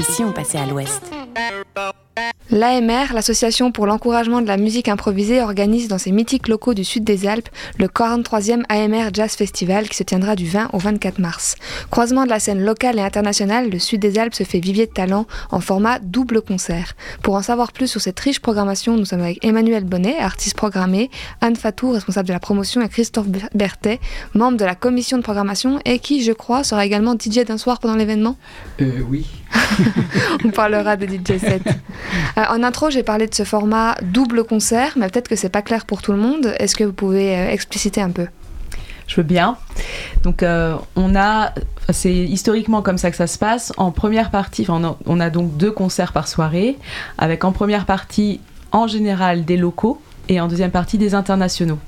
Et si on passait à l'ouest? L'AMR, l'Association pour l'encouragement de la musique improvisée, organise dans ses mythiques locaux du sud des Alpes le 43e AMR Jazz Festival qui se tiendra du 20 au 24 mars. Croisement de la scène locale et internationale, le sud des Alpes se fait vivier de talent en format double concert. Pour en savoir plus sur cette riche programmation, nous sommes avec Emmanuel Bonnet, artiste programmé, Anne Fatou, responsable de la promotion, et Christophe Berthet, membre de la commission de programmation et qui, je crois, sera également DJ d'un soir pendant l'événement? Euh, oui. On parlera de DJ set. Euh, en intro, j'ai parlé de ce format double concert, mais peut-être que c'est pas clair pour tout le monde. Est-ce que vous pouvez euh, expliciter un peu? Je veux bien. Donc, euh, on a, c'est historiquement comme ça que ça se passe. En première partie, on a, on a donc deux concerts par soirée, avec en première partie en général des locaux et en deuxième partie des internationaux.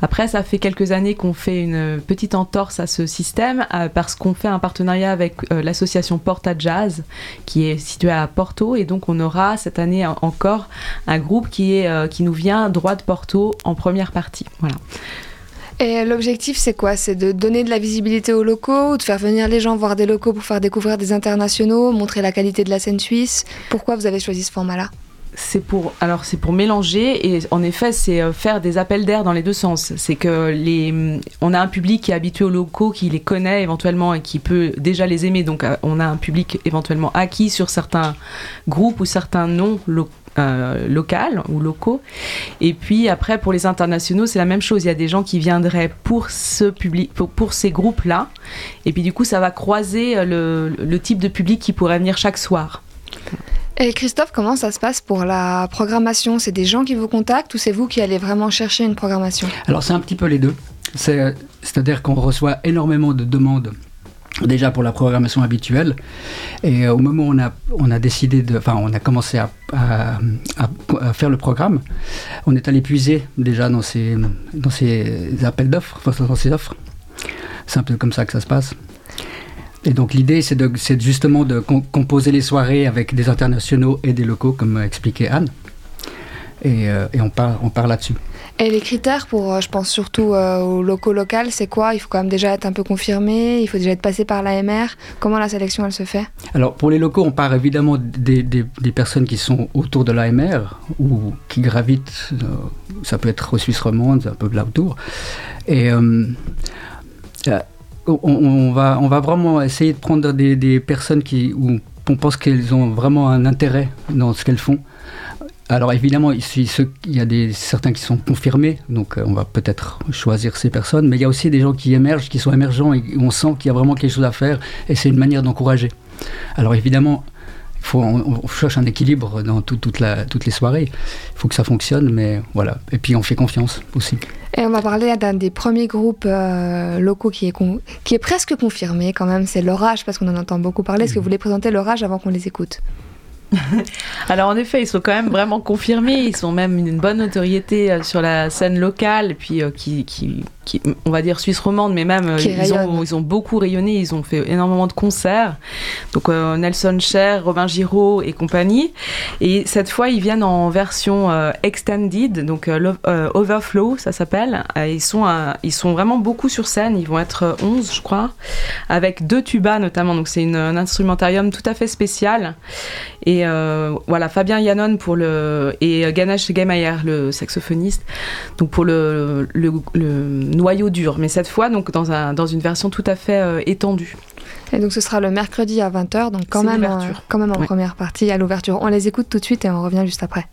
Après, ça fait quelques années qu'on fait une petite entorse à ce système euh, parce qu'on fait un partenariat avec euh, l'association Porta Jazz qui est située à Porto et donc on aura cette année encore un groupe qui, est, euh, qui nous vient droit de Porto en première partie. Voilà. Et l'objectif, c'est quoi? C'est de donner de la visibilité aux locaux, de faire venir les gens voir des locaux pour faire découvrir des internationaux, montrer la qualité de la scène suisse? Pourquoi vous avez choisi ce format-là? C'est pour alors c'est pour mélanger et en effet c'est euh, faire des appels d'air dans les deux sens. C'est que les mm, on a un public qui est habitué aux locaux, qui les connaît éventuellement et qui peut déjà les aimer. Donc euh, on a un public éventuellement acquis sur certains groupes ou certains noms locaux. Euh, local ou locaux. Et puis après, pour les internationaux, c'est la même chose. Il y a des gens qui viendraient pour ce public, pour, ces groupes-là. Et puis du coup, ça va croiser le type de public qui pourrait venir chaque soir. Et Christophe, comment ça se passe pour la programmation? C'est des gens qui vous contactent ou c'est vous qui allez vraiment chercher une programmation? Alors c'est un petit peu les deux. C'est-à-dire qu'on reçoit énormément de demandes déjà pour la programmation habituelle. Et euh, au moment où on a, décidé enfin, on a commencé à, faire le programme, on est allé puiser déjà dans ces, dans ces appels d'offres, dans ces offres. C'est un peu comme ça que ça se passe. Et donc l'idée, c'est de, justement de composer les soirées avec des internationaux et des locaux, comme expliquait Anne. Et, euh, et on part, on part là-dessus. Et les critères pour, euh, je pense surtout euh, aux locaux locaux, c'est quoi? Il faut quand même déjà être un peu confirmé, il faut déjà être passé par l'AMR. Comment la sélection, elle se fait? Alors pour les locaux, on part évidemment des, des, des personnes qui sont autour de l'AMR ou qui gravitent, euh, ça peut être aux Suisse romande, un peu là autour. Et euh, on, va, on va vraiment essayer de prendre des, des personnes qui, où on pense qu'elles ont vraiment un intérêt dans ce qu'elles font. Alors évidemment, il y a des, certains qui sont confirmés, donc euh, on va peut-être choisir ces personnes, mais il y a aussi des gens qui émergent, qui sont émergents, et on sent qu'il y a vraiment quelque chose à faire, et c'est une manière d'encourager. Alors évidemment, faut, on, on, cherche un équilibre dans tout, toute la, toutes les soirées. Il faut que ça fonctionne, mais voilà. Et puis on fait confiance aussi. Et on va parler d'un des premiers groupes euh, locaux qui est, qui est presque confirmé quand même, c'est l'orage, parce qu'on en entend beaucoup parler. Est-ce que vous voulez présenter l'orage avant qu'on les écoute? Alors en effet, ils sont quand même vraiment confirmés, ils sont même une bonne notoriété euh, sur la scène locale, et puis euh, qui, qui, qui, on va dire suisse romande, mais même ils ont, ils ont, beaucoup rayonné, ils ont fait énormément de concerts. Donc euh, Nelson Cher, Robin Giraud et compagnie. Et cette fois, ils viennent en version euh, extended, donc euh, Overflow, ça s'appelle. ils, sont, ils sont vraiment beaucoup sur scène, ils vont être 11, je crois, avec deux tubas notamment. Donc c'est un instrumentarium tout à fait spécial. Et voilà, Fabien Yannon pour le, et Ganesh Gemayer, le saxophoniste, donc pour le, le, le noyau dur, mais cette fois donc dans, un, dans une version tout à fait euh, étendue. Et donc ce sera le mercredi à 20h, donc quand même, quand même en ouais. première partie à l'ouverture. On les écoute tout de suite et on revient juste après.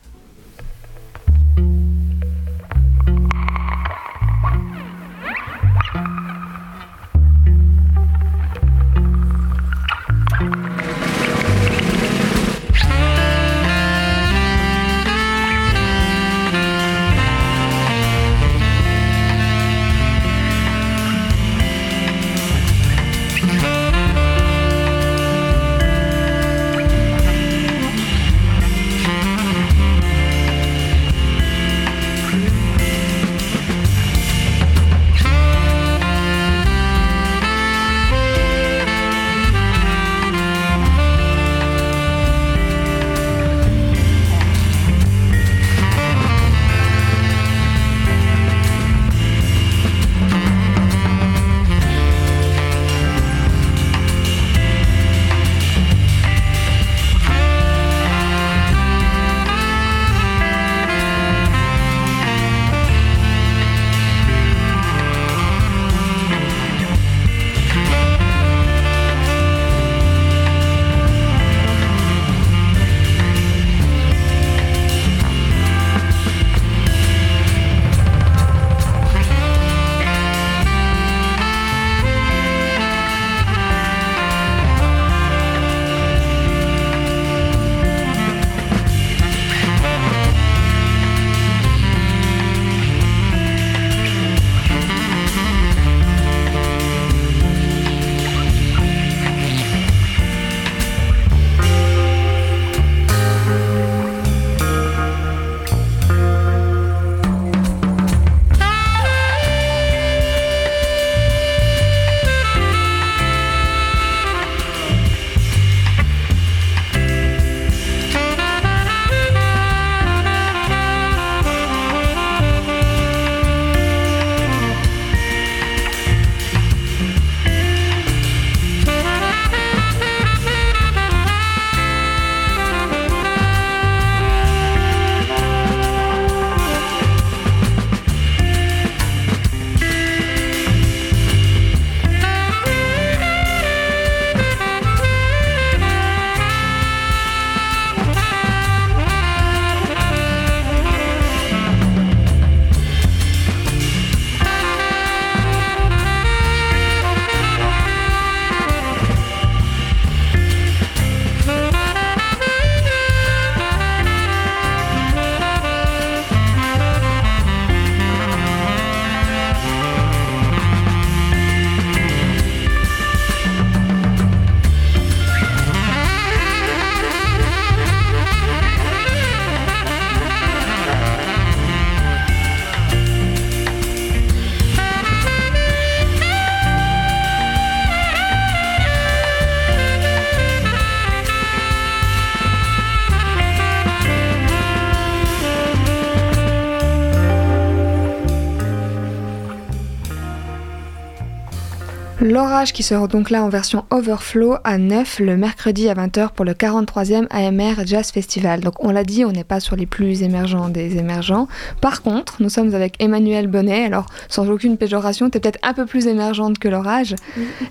L'orage qui sera donc là en version Overflow à 9 le mercredi à 20h pour le 43e AMR Jazz Festival. Donc on l'a dit, on n'est pas sur les plus émergents des émergents. Par contre, nous sommes avec Emmanuel Bonnet. Alors sans aucune péjoration, tu es peut-être un peu plus émergente que l'orage.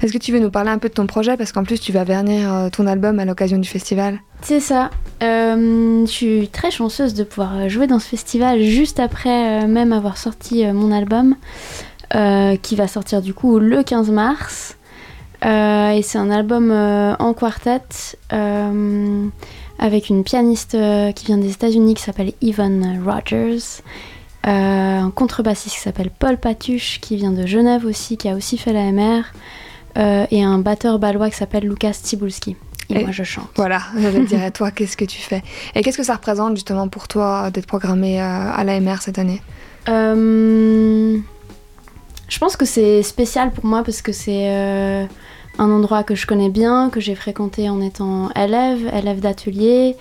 Est-ce que tu veux nous parler un peu de ton projet? Parce qu'en plus tu vas vernir euh, ton album à l'occasion du festival. C'est ça. Euh, je suis très chanceuse de pouvoir jouer dans ce festival juste après euh, même avoir sorti mon album. Euh, qui va sortir du coup le 15 mars. Euh, et c'est un album euh, en quartet avec une pianiste qui vient des États-Unis qui s'appelle Yvonne Rogers. un contrebassiste qui s'appelle Paul Patuche qui vient de Genève aussi, qui a aussi fait la MR. et un batteur balois qui s'appelle Lucas Tibulski. Et, moi, je chante. Voilà, j'allais te dire, à toi, qu'est-ce que tu fais? Et qu'est-ce que ça représente justement pour toi d'être programmé à l'AMR cette année? Je pense que c'est spécial pour moi parce que c'est euh, un endroit que je connais bien, que j'ai fréquenté en étant élève, élève d'atelier.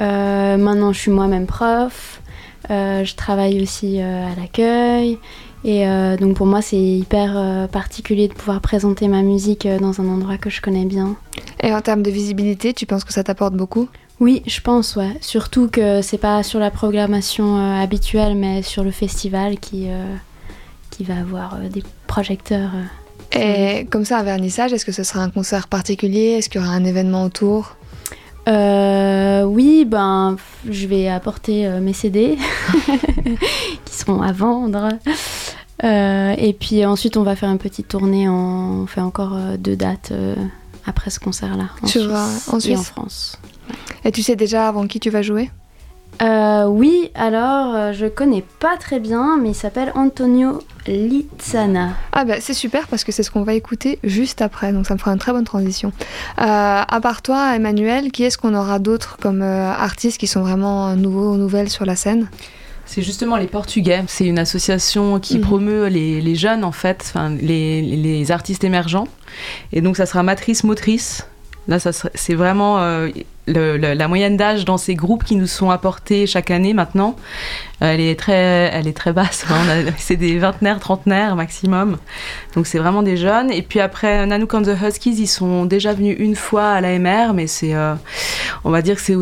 Euh, maintenant, je suis moi-même prof. Euh, je travaille aussi à l'accueil. Et donc pour moi, c'est hyper particulier de pouvoir présenter ma musique dans un endroit que je connais bien. Et en termes de visibilité, tu penses que ça t'apporte beaucoup? Oui, je pense, ouais. Surtout que c'est pas sur la programmation habituelle, mais sur le festival qui, qui va avoir euh, des projecteurs. Euh, Et comme ça, un vernissage, est-ce que ce sera un concert particulier? Est-ce qu'il y aura un événement autour? Euh, oui, ben, je vais apporter mes CD qui seront à vendre. et puis ensuite, on va faire une petite tournée. On fait encore deux dates après ce concert-là. En, Suisse, en Suisse et en France. Et tu sais déjà avant qui tu vas jouer? Euh, oui, alors euh, je connais pas très bien, mais il s'appelle Antonio Lizana. Ah bah c'est super parce que c'est ce qu'on va écouter juste après, donc ça me fera une très bonne transition. Euh, à part toi, Emmanuel, qui est-ce qu'on aura d'autres comme artistes qui sont vraiment nouveaux ou nouvelles sur la scène? C'est justement les Portugais. C'est une association qui mhm. promeut les, jeunes, en fait, les, les, artistes émergents. Et donc, ça sera matrice motrice. Là, c'est vraiment euh, la moyenne d'âge dans ces groupes qui nous sont apportés chaque année maintenant. elle est très, elle est très basse. Hein. c'est des vingtenaires, trentenaires maximum. Donc c'est vraiment des jeunes. Et puis après, Nanook and the Huskies, ils sont déjà venus une fois à l'AMR, mais c'est, euh, on va dire que c'est,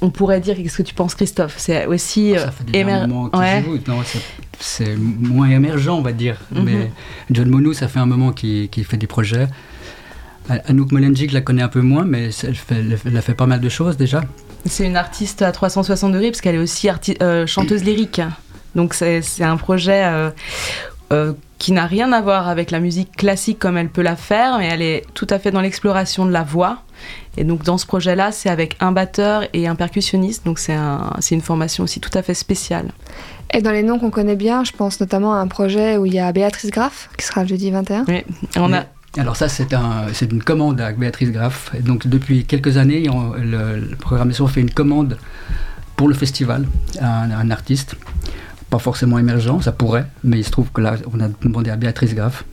on pourrait dire, qu'est-ce que tu penses, Christophe? C'est aussi ça fait émergent. c'est moins émergent, on va dire. Mhm. Mais John Monou, ça fait un moment qu'il fait des projets. Anouk Molenji, je la connais un peu moins, mais elle, a fait pas mal de choses déjà. C'est une artiste à 360 degrés parce qu'elle est aussi euh, chanteuse lyrique. Donc c'est un projet euh, euh, qui n'a rien à voir avec la musique classique comme elle peut la faire, mais elle est tout à fait dans l'exploration de la voix. Et donc dans ce projet-là, c'est avec un batteur et un percussionniste, donc c'est un, une formation aussi tout à fait spéciale. Et dans les noms qu'on connaît bien, je pense notamment à un projet où il y a Béatrice Graff, qui sera le jeudi 21. Oui, on a... Alors ça, c'est un, une commande avec Béatrice Graff. Et donc depuis quelques années, le, la programmation fait une commande pour le festival à un, artiste, pas forcément émergent, ça pourrait, mais il se trouve que là, on a demandé à Béatrice Graff.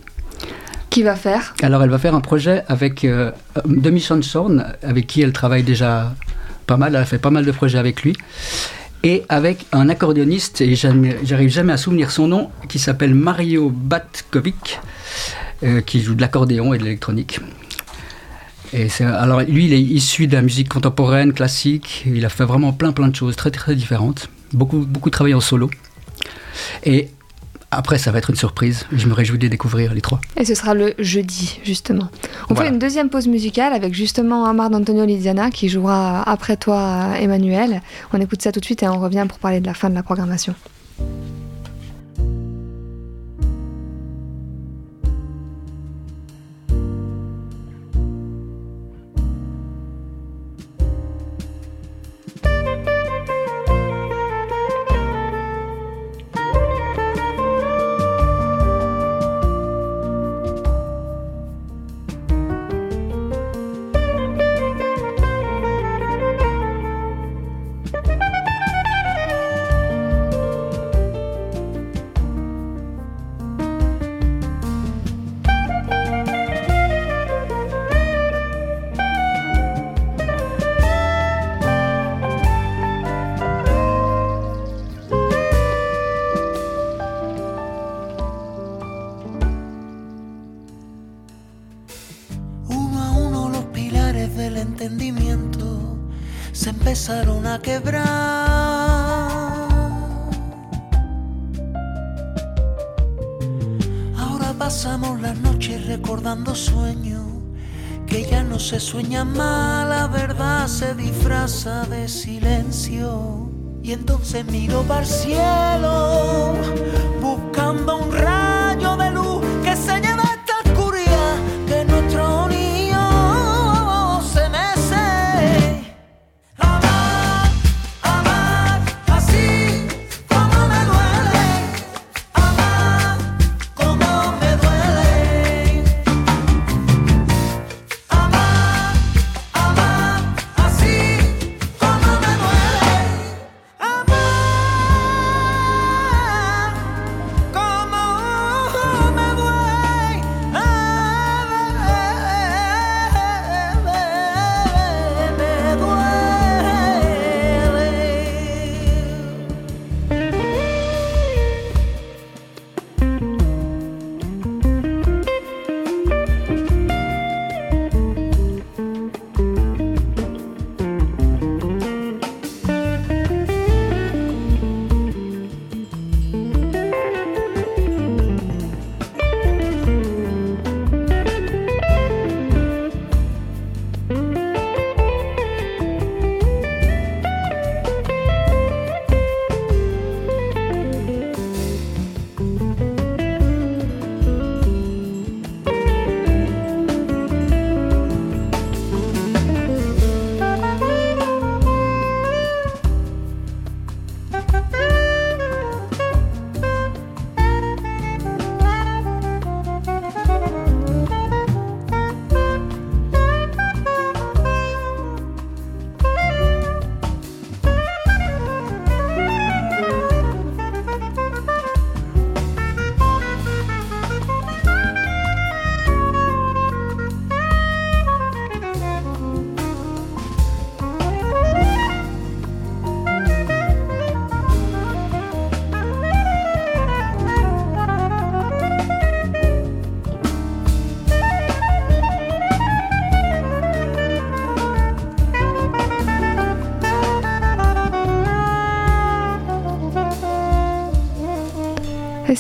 Qui va faire? Alors elle va faire un projet avec euh, Demi avec qui elle travaille déjà pas mal, elle a fait pas mal de projets avec lui. Et avec un accordéoniste, et j'arrive jamais à souvenir son nom, qui s'appelle Mario Batkovic, euh, qui joue de l'accordéon et de l'électronique. Et alors lui, il est issu de la musique contemporaine, classique. Il a fait vraiment plein plein de choses très très différentes. Beaucoup beaucoup travaillé en solo. Et après, ça va être une surprise. Je me réjouis de découvrir les trois. Et ce sera le jeudi, justement. On fait une deuxième pause musicale avec justement Amar d'Antonio Liziana qui jouera après toi, Emmanuel. On écoute ça tout de suite et on revient pour parler de la fin de la programmation. Pasamos las noches recordando sueños que ya no se sueña más, la verdad se disfraza de silencio. Y entonces miro para el cielo, buscando un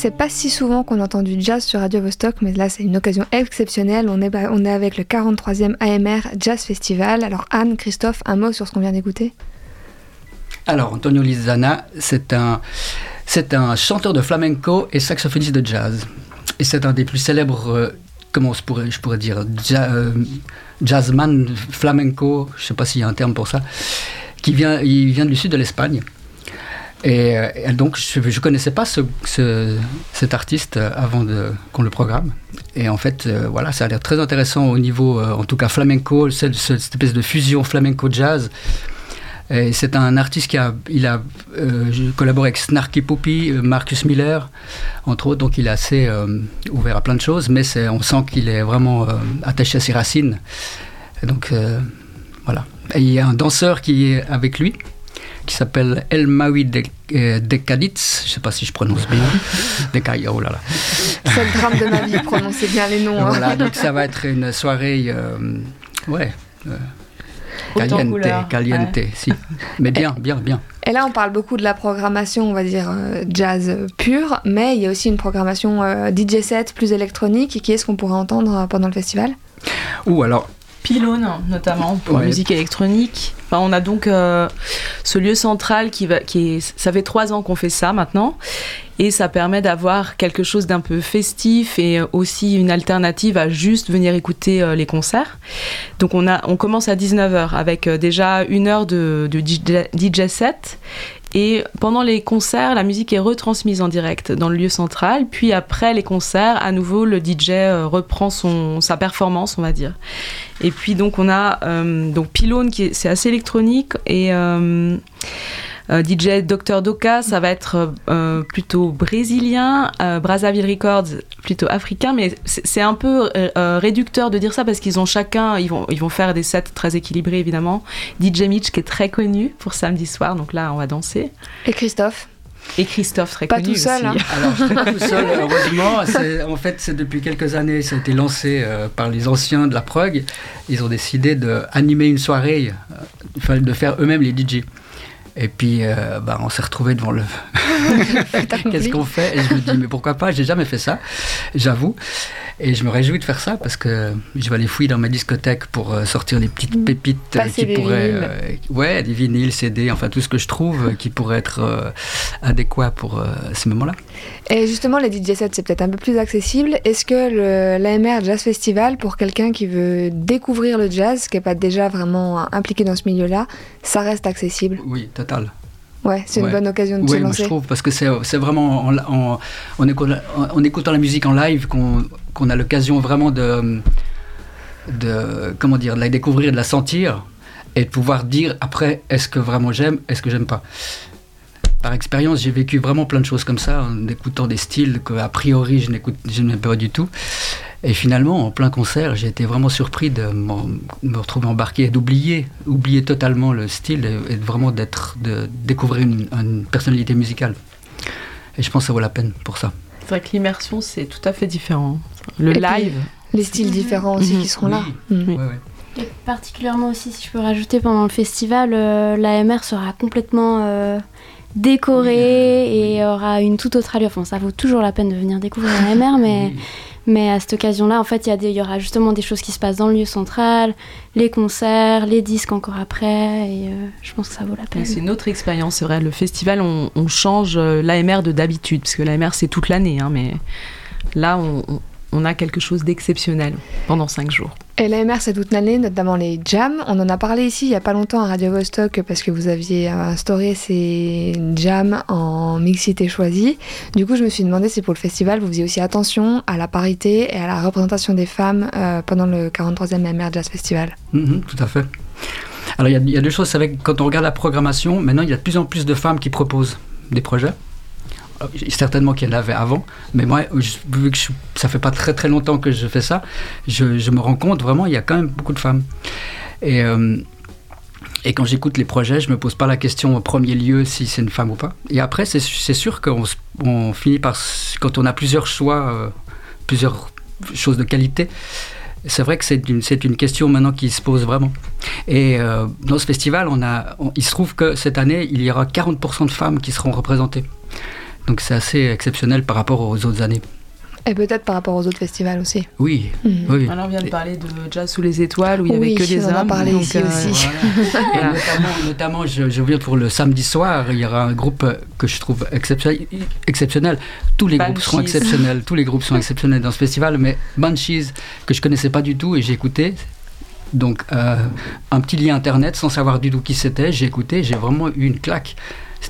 C'est pas si souvent qu'on entend du jazz sur Radio Vostok, mais là c'est une occasion exceptionnelle. On est, on est avec le 43e AMR Jazz Festival. Alors Anne, Christophe, un mot sur ce qu'on vient d'écouter? Alors, Antonio Lizana, c'est un, c'est un chanteur de flamenco et saxophoniste de jazz. Et c'est un des plus célèbres, euh, comment je pourrais, dire, euh, jazzman flamenco, je sais pas s'il y a un terme pour ça, qui vient, il vient du sud de l'Espagne. Et, euh, donc, je ne connaissais pas ce, ce- cet artiste euh, avant qu'on le programme. Et en fait, euh, voilà, ça a l'air très intéressant au niveau, euh, en tout cas flamenco, cette, espèce de fusion flamenco-jazz. C'est un artiste qui a, il a je collabore avec Snarky Puppy, Marcus Miller, entre autres, donc il est assez ouvert à plein de choses, mais on sent qu'il est vraiment attaché à ses racines. Et donc voilà. Et il y a un danseur qui est avec lui, qui s'appelle El Maui de, euh, Decaditz, je ne sais pas si je prononce bien, Decaï, oh là là. C'est le drame de ma vie, prononcez bien les noms. hein. Voilà, donc ça va être une soirée, euh, ouais, euh, caliente, caliente, si. Mais bien, bien, bien. Et là, on parle beaucoup de la programmation, on va dire euh, jazz pure, mais il y a aussi une programmation DJ set plus électronique. Qui est-ce qu'on pourrait entendre pendant le festival? Ou alors, Pylône, notamment, pour Ouais. la musique électronique. Enfin, on a donc euh, ce lieu central qui va. Qui est, ça fait trois ans qu'on fait ça maintenant. Et ça permet d'avoir quelque chose d'un peu festif et aussi une alternative à juste venir écouter euh, les concerts. Donc on, a, on commence à 19h avec euh, déjà une heure de, de DJ, DJ set. Et pendant les concerts, la musique est retransmise en direct dans le lieu central. Puis après les concerts, à nouveau, le DJ euh, reprend sa performance, on va dire. Et puis donc on a euh, donc Pylone qui est- c'est assez électronique et euh, DJ Dr Doka ça va être euh, plutôt brésilien, euh, Brazzaville Records plutôt africain, mais c'est un peu euh, euh, réducteur de dire ça parce qu'ils ont chacun ils vont ils vont faire des sets très équilibrés évidemment. DJ Mitch qui est très connu pour samedi soir donc là on va danser. Et Christophe? Et Christophe, très pas tout seul. Hein. Alors, je suis pas tout seul, heureusement. En fait, c'est depuis quelques années, ça a été lancé euh, par les anciens de la prog. Ils ont décidé d'animer une soirée, euh, de faire eux-mêmes les DJ. Et puis, euh, bah, on s'est retrouvé devant le. Qu'est-ce qu'on fait? Et je me dis, mais pourquoi pas? J'ai jamais fait ça, j'avoue. Et je me réjouis de faire ça parce que je vais aller fouiller dans ma discothèque pour euh, sortir les petites mm. pépites euh, qui pourraient. Euh, ouais, des vinyles, CD, enfin tout ce que je trouve qui pourrait être adéquat pour ce moment là Et justement, les DJ sets, c'est peut-être un peu plus accessible. Est-ce que l'AMR Jazz Festival, pour quelqu'un qui veut découvrir le jazz, qui n'est pas déjà vraiment impliqué dans ce milieu-là, ça reste accessible? Oui, Ouais, c'est une bonne occasion de se lancer. Oui, je trouve, parce que c'est vraiment en, en, en, écoutant la musique en live qu'on a l'occasion vraiment de, de, comment dire, de la découvrir, de la sentir, et de pouvoir dire après, est-ce que vraiment j'aime, est-ce que j'aime pas. Par expérience, j'ai vécu vraiment plein de choses comme ça, en écoutant des styles que a priori je n'aime pas du tout. Et finalement, en plein concert, j'ai été vraiment surpris de me retrouver embarqué et d'oublier, oublier totalement le style et, vraiment d'être, de découvrir une, personnalité musicale. Et je pense que ça vaut la peine pour ça. C'est vrai que l'immersion, c'est tout à fait différent. Le live. les styles différents aussi qui seront là. Mm. Et particulièrement aussi, si je peux rajouter, pendant le festival, euh, l'AMR sera complètement euh, décorée et aura une toute autre allure. Enfin, ça vaut toujours la peine de venir découvrir l'AMR, mais. Mais à cette occasion-là, en fait, il y, aura justement des choses qui se passent dans le lieu central, les concerts, les disques encore après, et euh, je pense que ça vaut la peine. C'est une autre expérience, c'est vrai. Le festival, on, change euh, l'AMR de d'habitude, parce que l'AMR, c'est toute l'année, hein, mais là, on, on a quelque chose d'exceptionnel pendant cinq jours. Et l'AMR, c'est toute l'année, notamment les jams. On en a parlé ici il n'y a pas longtemps à Radio Vostok parce que vous aviez instauré ces jams en mixité choisie. Du coup, je me suis demandé si pour le festival, vous faisiez aussi attention à la parité et à la représentation des femmes euh, pendant le 43e AMR Jazz Festival. Mhm, tout à fait. Alors, il y, y, a deux choses. C'est quand on regarde la programmation, maintenant, il y a de plus en plus de femmes qui proposent des projets. Euh, certainement qu'il y en avait avant, mais moi, vu que ça fait pas très très longtemps que je fais ça, je, me rends compte vraiment il y a quand même beaucoup de femmes. Et, euh, et quand j'écoute les projets, je me pose pas la question en premier lieu si c'est une femme ou pas. Et après, c'est sûr qu'on on finit par, quand on a plusieurs choix, euh, plusieurs choses de qualité, c'est vrai que c'est une, une, question maintenant qui se pose vraiment. Et dans ce festival, on a, il se trouve que cette année, il y aura 40% de femmes qui seront représentées. Donc c'est assez exceptionnel par rapport aux autres années. Et peut-être par rapport aux autres festivals aussi. Oui. Mhm. oui. Alors on vient de parler de Jazz sous les étoiles où il n'y avait que des hommes. On a parlé ici euh, aussi. notamment, je, viens pour le samedi soir, il y aura un groupe que je trouve exceptionnel. Tous les groupes seront exceptionnels. Tous les groupes sont exceptionnels dans ce festival. Mais Banshees, que je connaissais pas du tout et j'ai écouté. Donc euh, un petit lien internet sans savoir du tout qui c'était. J'ai écouté, j'ai vraiment eu une claque.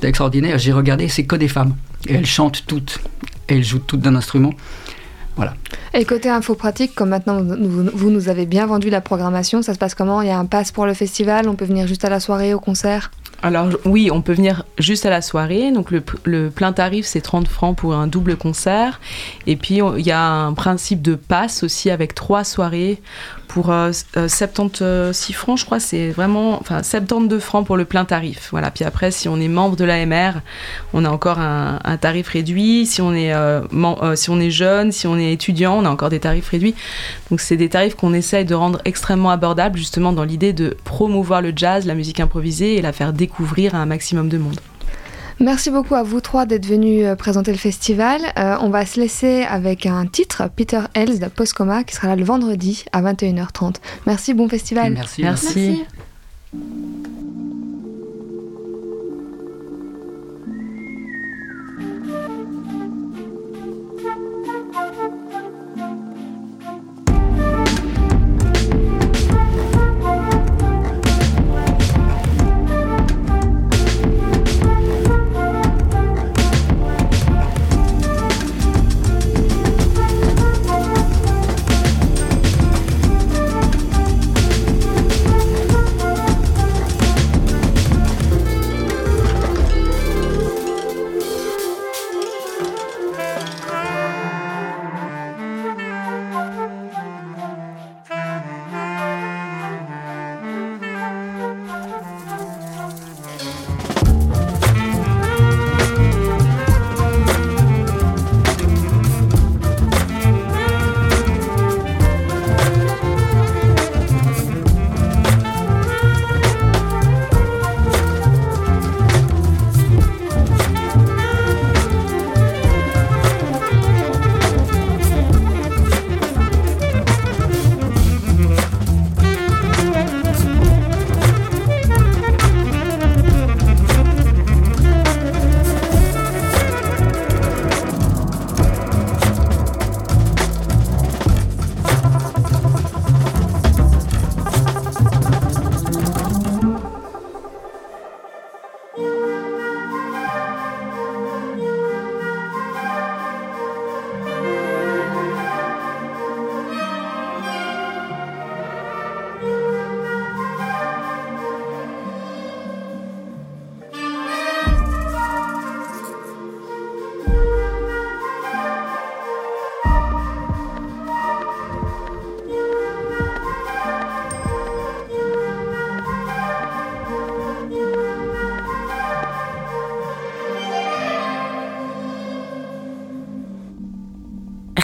Extraordinaire. J'ai regardé, c'est que des femmes. Et elles chantent toutes. Elles jouent toutes d'un instrument. Voilà. Et côté info pratique, comme maintenant vous, nous avez bien vendu la programmation, ça se passe comment? Il y a un pass pour le festival? On peut venir juste à la soirée, au concert? Alors oui, on peut venir juste à la soirée. Donc le, plein tarif, c'est 30 francs pour un double concert. Et puis il y a un principe de passe aussi avec trois soirées pour 76 euh, euh, francs, je crois. C'est vraiment, enfin 72 francs pour le plein tarif. Voilà. Puis après, si on est membre de l'AMR, on a encore un, tarif réduit. Si on est euh, si on est jeune, si on est étudiant, on a encore des tarifs réduits. Donc c'est des tarifs qu'on essaye de rendre extrêmement abordables, justement dans l'idée de promouvoir le jazz, la musique improvisée et la faire découvrir découvrir à un maximum de monde. Merci beaucoup à vous trois d'être venus euh, présenter le festival. Euh, on va se laisser avec un titre, Peter Hells de Postcoma, qui sera là le vendredi à 21h30. Merci, bon festival. Merci. Merci.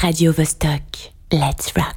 Radio Vostok. Let's rock.